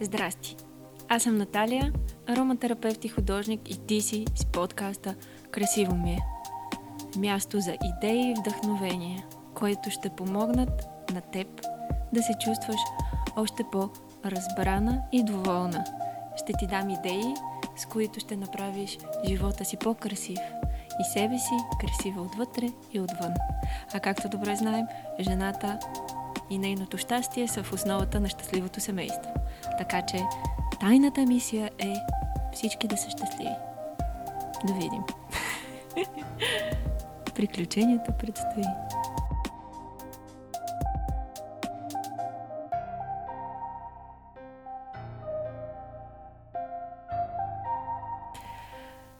Здрасти! Аз съм Наталия, ароматерапевт и художник и ти си с подкаста Красиво ми е. Място за идеи и вдъхновение, които ще помогнат на теб да се чувстваш още по-разбрана и доволна. Ще ти дам идеи, с които ще направиш живота си по-красив и себе си красива отвътре и отвън. А както добре знаем, жената и нейното щастие са в основата на щастливото семейство. Така че тайната мисия е всички да са щастливи. Да видим. Приключението предстои.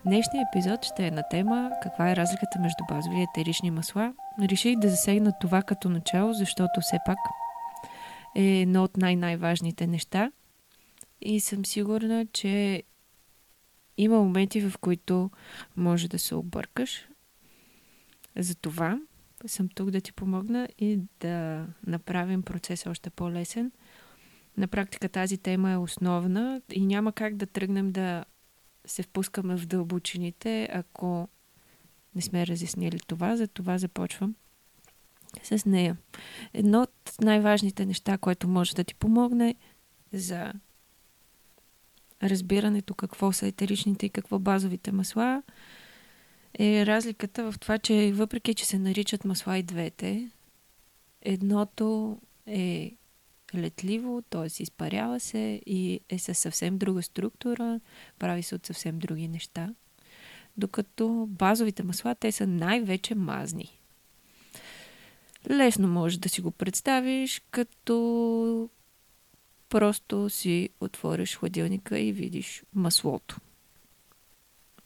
Днешният епизод ще е на тема каква е разликата между базови и етерични масла. Реших да засегна това като начало, защото все пак е едно от най-най-важните неща и съм сигурна, че има моменти, в които може да се объркаш. Затова съм тук да ти помогна и да направим процеса още по-лесен. На практика тази тема е основна и няма как да тръгнем да се впускаме в дълбочините, ако не сме разяснили това. За това започвам с нея. Едно от най-важните неща, което може да ти помогне за разбирането какво са етеричните и какво базовите масла, е разликата в това, че въпреки, че се наричат масла и двете, едното е летливо, т.е. изпарява се и е със съвсем друга структура, прави се от съвсем други неща. Докато базовите масла, те са най-вече мазни. Лесно можеш да си го представиш, като просто си отвориш хладилника и видиш маслото.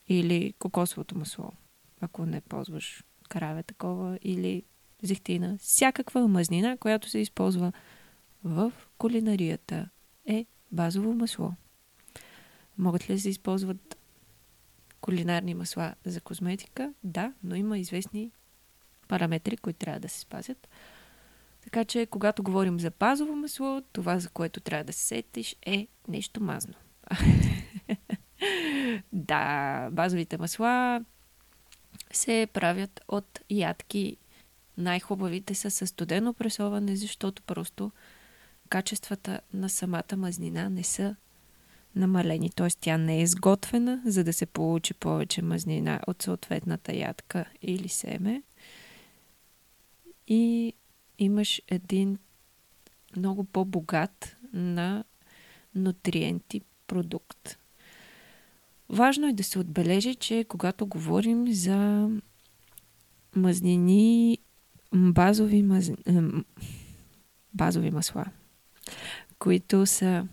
Или кокосовото масло, ако не ползваш краве такова, или зехтина. Всякаква мазнина, която се използва в кулинарията е базово масло. Могат ли да се използват кулинарни масла за козметика? Да, но има известни параметри, които трябва да се спазят. Така че, когато говорим за базово масло, това, за което трябва да се сетиш, е нещо мазно. да, базовите масла се правят от ядки. Най-хубавите са със студено пресоване, защото просто качествата на самата мазнина не са намалени, т.е. тя не е изготвена, за да се получи повече мазнина от съответната ядка или семе. И имаш един много по-богат на нутриенти продукт. Важно е да се отбележи, че когато говорим за мазнини, базови, маз... базови масла, които са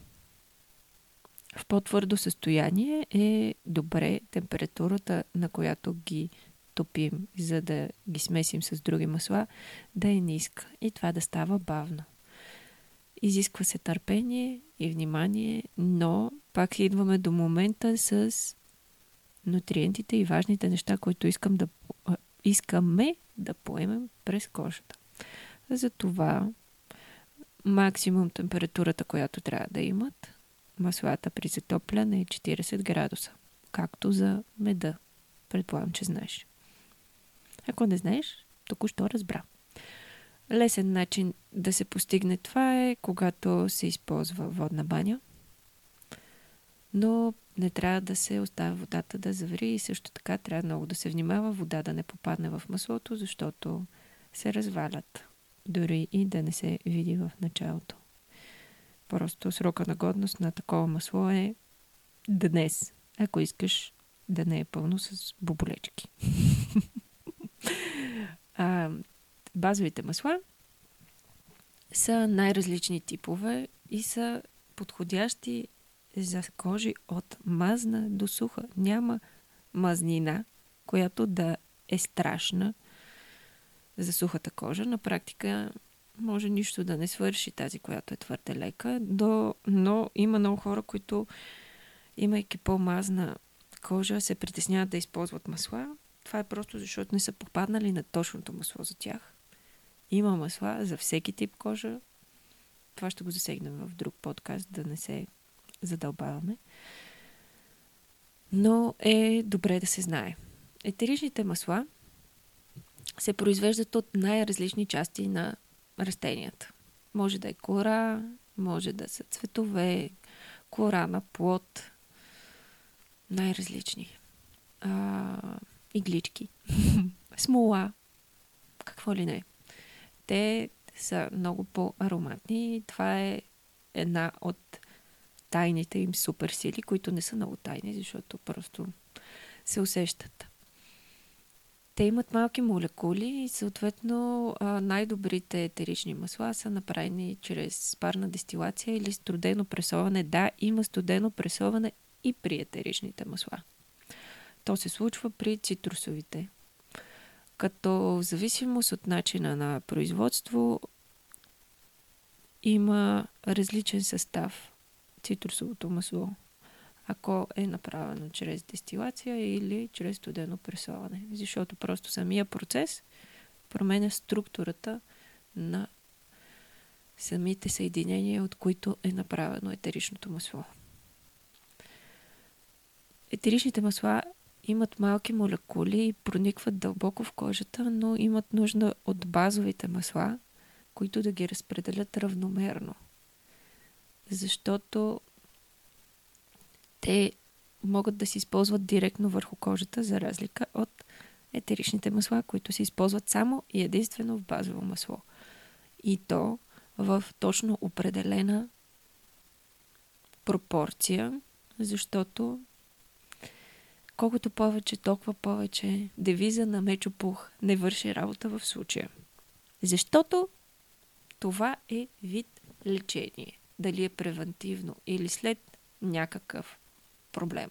в по-твърдо състояние, е добре температурата, на която ги топим, за да ги смесим с други масла, да е ниска и това да става бавно. Изисква се търпение и внимание, но пак идваме до момента с нутриентите и важните неща, които искам да, искаме да поемем през кожата. Затова максимум температурата, която трябва да имат маслата при затопляне е 40 градуса, както за меда. Предполагам, че знаеш. Ако не знаеш, току-що разбра. Лесен начин да се постигне това е, когато се използва водна баня, но не трябва да се оставя водата да заври и също така трябва много да се внимава вода да не попадне в маслото, защото се развалят, дори и да не се види в началото. Просто срока на годност на такова масло е днес, ако искаш да не е пълно с боболечки. А, базовите масла са най-различни типове и са подходящи за кожи от мазна до суха. Няма мазнина, която да е страшна за сухата кожа. На практика може нищо да не свърши тази, която е твърде лека, до, но има много хора, които имайки по-мазна кожа, се притесняват да използват масла, това е просто защото не са попаднали на точното масло за тях. Има масла за всеки тип кожа. Това ще го засегнем в друг подкаст, да не се задълбаваме. Но е добре да се знае. Етеричните масла се произвеждат от най-различни части на растенията. Може да е кора, може да са цветове, кора на плод, най-различни. А, иглички, смола, какво ли не. Те са много по-ароматни. Това е една от тайните им суперсили, които не са много тайни, защото просто се усещат. Те имат малки молекули и съответно най-добрите етерични масла са направени чрез парна дестилация или студено пресоване. Да, има студено пресоване и при етеричните масла. То се случва при цитрусовите. Като в зависимост от начина на производство има различен състав цитрусовото масло ако е направено чрез дестилация или чрез студено пресоване. Защото просто самия процес променя структурата на самите съединения, от които е направено етеричното масло. Етеричните масла имат малки молекули и проникват дълбоко в кожата, но имат нужда от базовите масла, които да ги разпределят равномерно. Защото те могат да се използват директно върху кожата, за разлика от етеричните масла, които се използват само и единствено в базово масло. И то в точно определена пропорция, защото колкото повече, толкова повече девиза на Мечопух не върши работа в случая. Защото това е вид лечение. Дали е превентивно или след някакъв проблем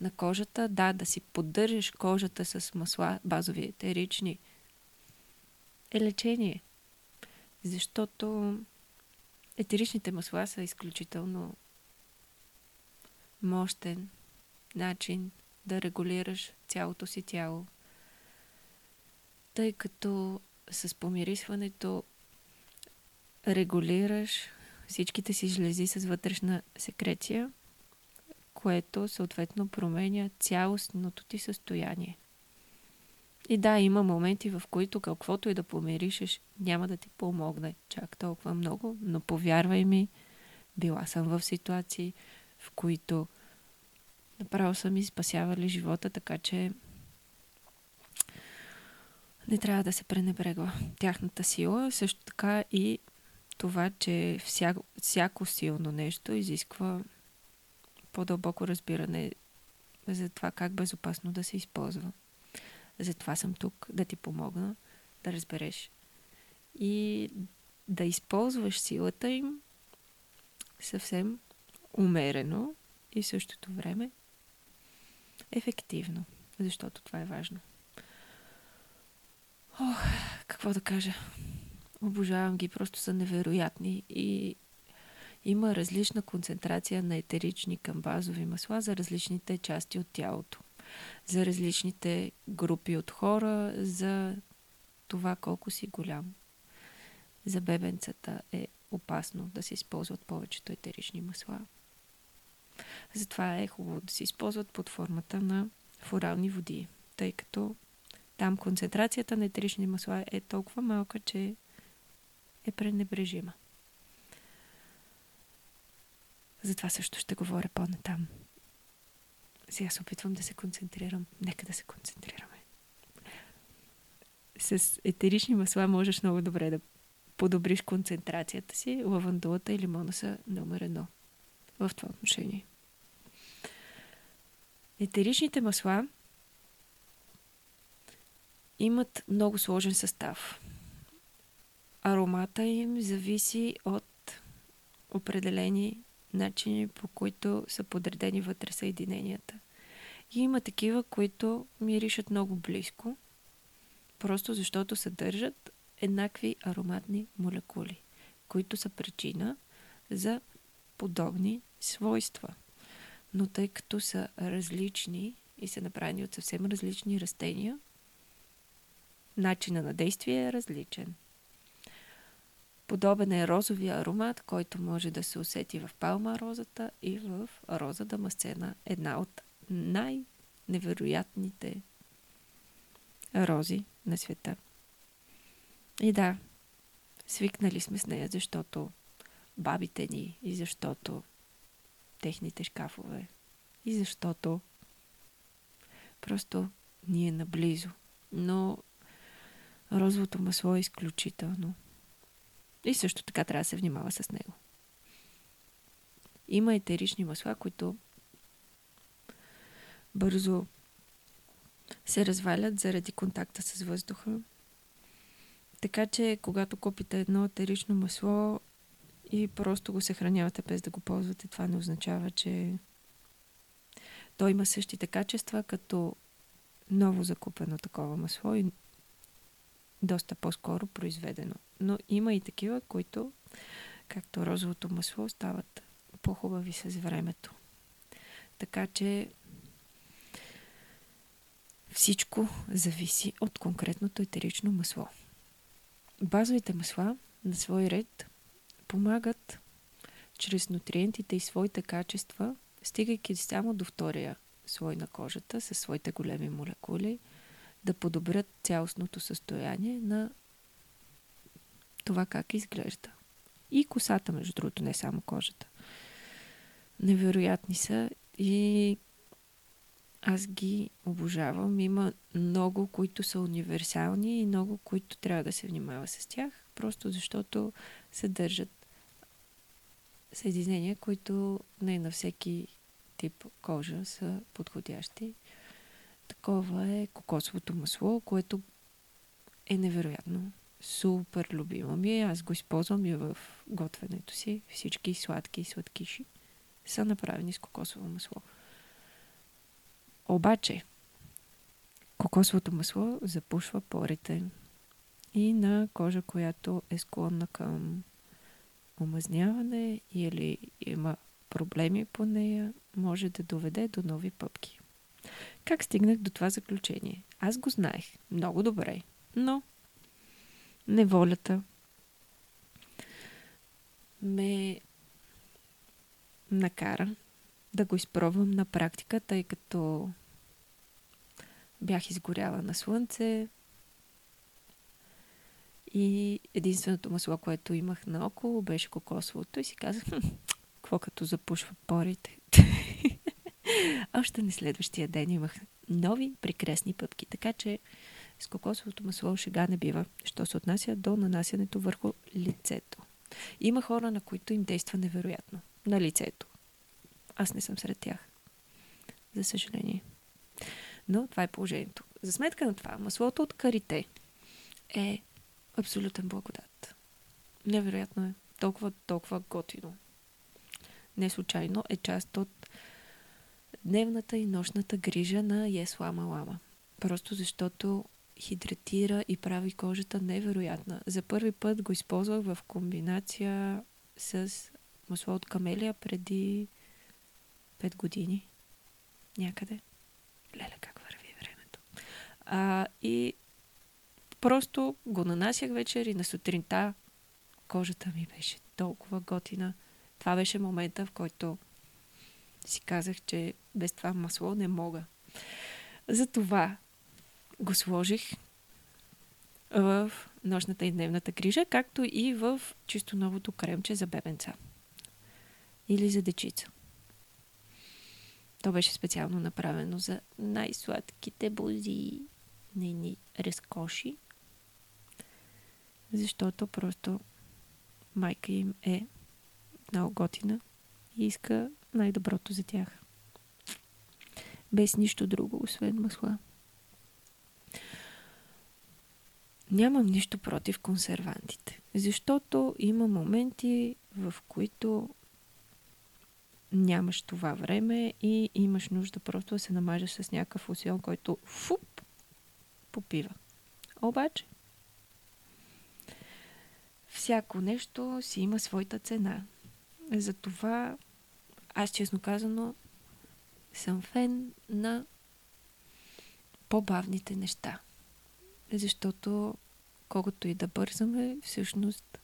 на кожата. Да, да си поддържаш кожата с масла, базови етерични, е лечение. Защото етеричните масла са изключително мощен начин да регулираш цялото си тяло. Тъй като с помирисването регулираш всичките си жлези с вътрешна секреция – което съответно променя цялостното ти състояние. И да, има моменти, в които каквото и да помиришеш, няма да ти помогне чак толкова много, но повярвай ми, била съм в ситуации, в които направо са ми спасявали живота, така че не трябва да се пренебрегва тяхната сила. Също така и това, че всяко, всяко силно нещо изисква по-дълбоко разбиране за това как безопасно да се използва. Затова съм тук да ти помогна да разбереш и да използваш силата им съвсем умерено и в същото време ефективно, защото това е важно. Ох, какво да кажа? Обожавам ги, просто са невероятни и има различна концентрация на етерични към базови масла за различните части от тялото, за различните групи от хора, за това колко си голям. За бебенцата е опасно да се използват повечето етерични масла. Затова е хубаво да се използват под формата на форални води, тъй като там концентрацията на етерични масла е толкова малка, че е пренебрежима. Затова също ще говоря по-натам. Сега се опитвам да се концентрирам. Нека да се концентрираме. С етерични масла можеш много добре да подобриш концентрацията си. Лавандулата и лимона са номер едно в това отношение. Етеричните масла имат много сложен състав. Аромата им зависи от определени начини, по които са подредени вътре съединенията. И има такива, които миришат много близко, просто защото съдържат еднакви ароматни молекули, които са причина за подобни свойства. Но тъй като са различни и са направени от съвсем различни растения, начина на действие е различен. Подобен е розовия аромат, който може да се усети в палма розата и в роза дамасцена. Една от най-невероятните рози на света. И да, свикнали сме с нея, защото бабите ни и защото техните шкафове и защото просто ни е наблизо. Но розовото масло е изключително. И също така трябва да се внимава с него. Има етерични масла, които бързо се развалят заради контакта с въздуха. Така че, когато купите едно етерично масло и просто го съхранявате без да го ползвате, това не означава, че то има същите качества, като ново закупено такова масло и доста по-скоро произведено. Но има и такива, които, както розовото масло, стават по-хубави с времето. Така че всичко зависи от конкретното етерично масло. Базовите масла на свой ред помагат чрез нутриентите и своите качества, стигайки само до втория слой на кожата със своите големи молекули, да подобрят цялостното състояние на това как изглежда. И косата, между другото, не само кожата. Невероятни са и аз ги обожавам. Има много, които са универсални и много, които трябва да се внимава с тях, просто защото съдържат съединения, които не на всеки тип кожа са подходящи. Такова е кокосовото масло, което е невероятно. Супер любимо ми е. Аз го използвам и в готвенето си. Всички сладки и сладкиши са направени с кокосово масло. Обаче, кокосовото масло запушва порите и на кожа, която е склонна към омазняване или има проблеми по нея, може да доведе до нови пъпки. Как стигнах до това заключение? Аз го знаех много добре, но неволята ме накара да го изпробвам на практика, тъй като бях изгоряла на слънце и единственото масло, което имах наоколо, беше кокосовото и си казах, какво като запушва порите. Още на следващия ден имах нови прекрасни пъпки, така че с кокосовото масло шега не бива, що се отнася до нанасянето върху лицето. Има хора, на които им действа невероятно на лицето. Аз не съм сред тях. За съжаление. Но това е положението. За сметка на това, маслото от карите е абсолютен благодат. Невероятно е. Толкова, толкова готино. Не случайно е част от дневната и нощната грижа на Еслама Лама. Просто защото хидратира и прави кожата невероятна. За първи път го използвах в комбинация с масло от камелия преди 5 години. Някъде. Леле, как върви времето. А, и просто го нанасях вечер и на сутринта кожата ми беше толкова готина. Това беше момента, в който си казах, че без това масло не мога. Затова го сложих в нощната и дневната грижа, както и в чисто новото кремче за бебенца. Или за дечица. То беше специално направено за най-сладките бузи, нейни разкоши, защото просто майка им е много готина и иска най-доброто за тях. Без нищо друго, освен масла. Нямам нищо против консервантите, защото има моменти, в които нямаш това време и имаш нужда просто да се намажеш с някакъв усион, който фуп, попива. Обаче, всяко нещо си има своята цена. Затова аз честно казано съм фен на по-бавните неща. Защото колкото и да бързаме, всъщност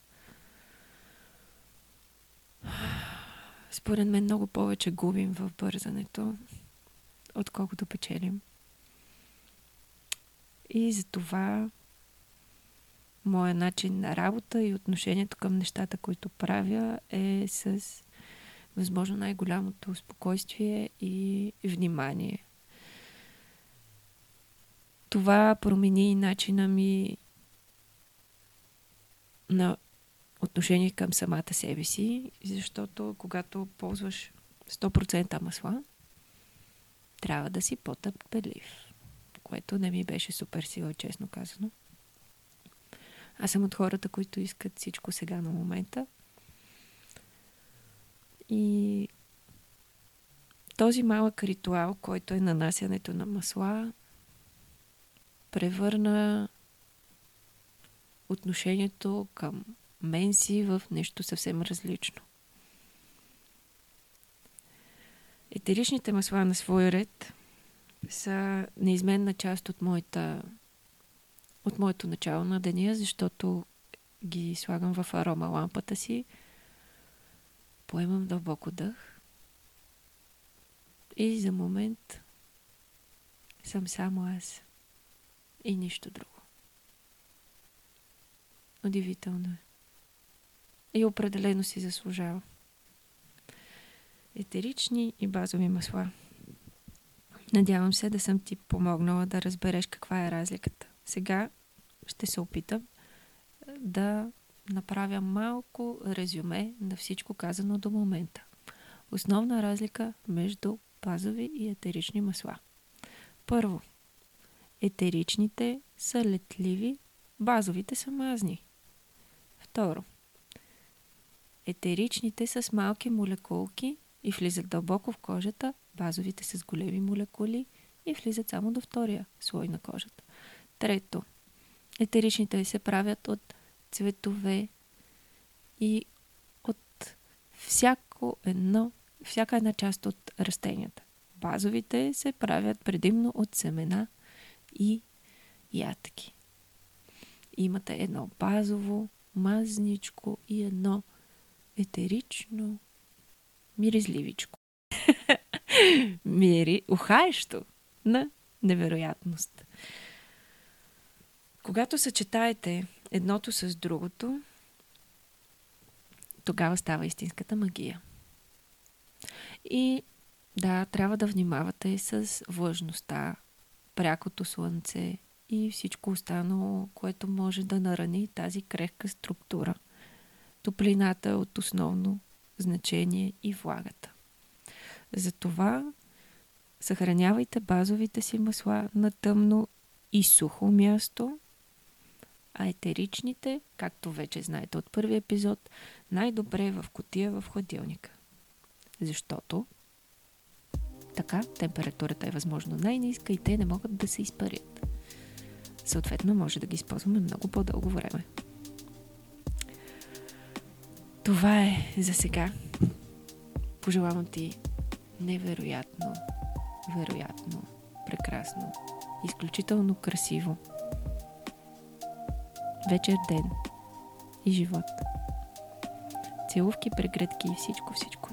според мен много повече губим в бързането, отколкото печелим. И за това моя начин на работа и отношението към нещата, които правя е с възможно най-голямото спокойствие и внимание. Това промени начина ми на отношение към самата себе си, защото когато ползваш 100% масла, трябва да си по-тъпелив, което не ми беше супер сила, честно казано. Аз съм от хората, които искат всичко сега на момента. И този малък ритуал, който е нанасянето на масла, превърна отношението към мен си в нещо съвсем различно. Етеричните масла на свой ред са неизменна част от моята от моето начало на деня, защото ги слагам в арома лампата си, поемам дълбоко дъх и за момент съм само аз и нищо друго. Удивително е. И определено си заслужава. Етерични и базови масла. Надявам се да съм ти помогнала да разбереш каква е разликата. Сега ще се опитам да направя малко резюме на всичко казано до момента. Основна разлика между базови и етерични масла. Първо, етеричните са летливи, базовите са мазни. Второ, етеричните са с малки молекулки и влизат дълбоко в кожата, базовите с големи молекули и влизат само до втория слой на кожата. Трето, етеричните се правят от цветове и от всяко едно, всяка една част от растенията. Базовите се правят предимно от семена и ятки. Имате едно базово, мазничко и едно етерично, миризливичко. Мири, ухаещо на невероятност. Когато съчетаете едното с другото, тогава става истинската магия. И да, трябва да внимавате с влъжността, прякото слънце и всичко останало, което може да нарани тази крехка структура. Топлината е от основно значение и влагата. Затова съхранявайте базовите си масла на тъмно и сухо място, а етеричните, както вече знаете от първи епизод, най-добре в котия в хладилника. Защото така температурата е възможно най-ниска и те не могат да се изпарят. Съответно, може да ги използваме много по-дълго време. Това е за сега. Пожелавам ти невероятно, вероятно, прекрасно, изключително красиво вечер, ден и живот. Целувки, прегръдки и всичко, всичко.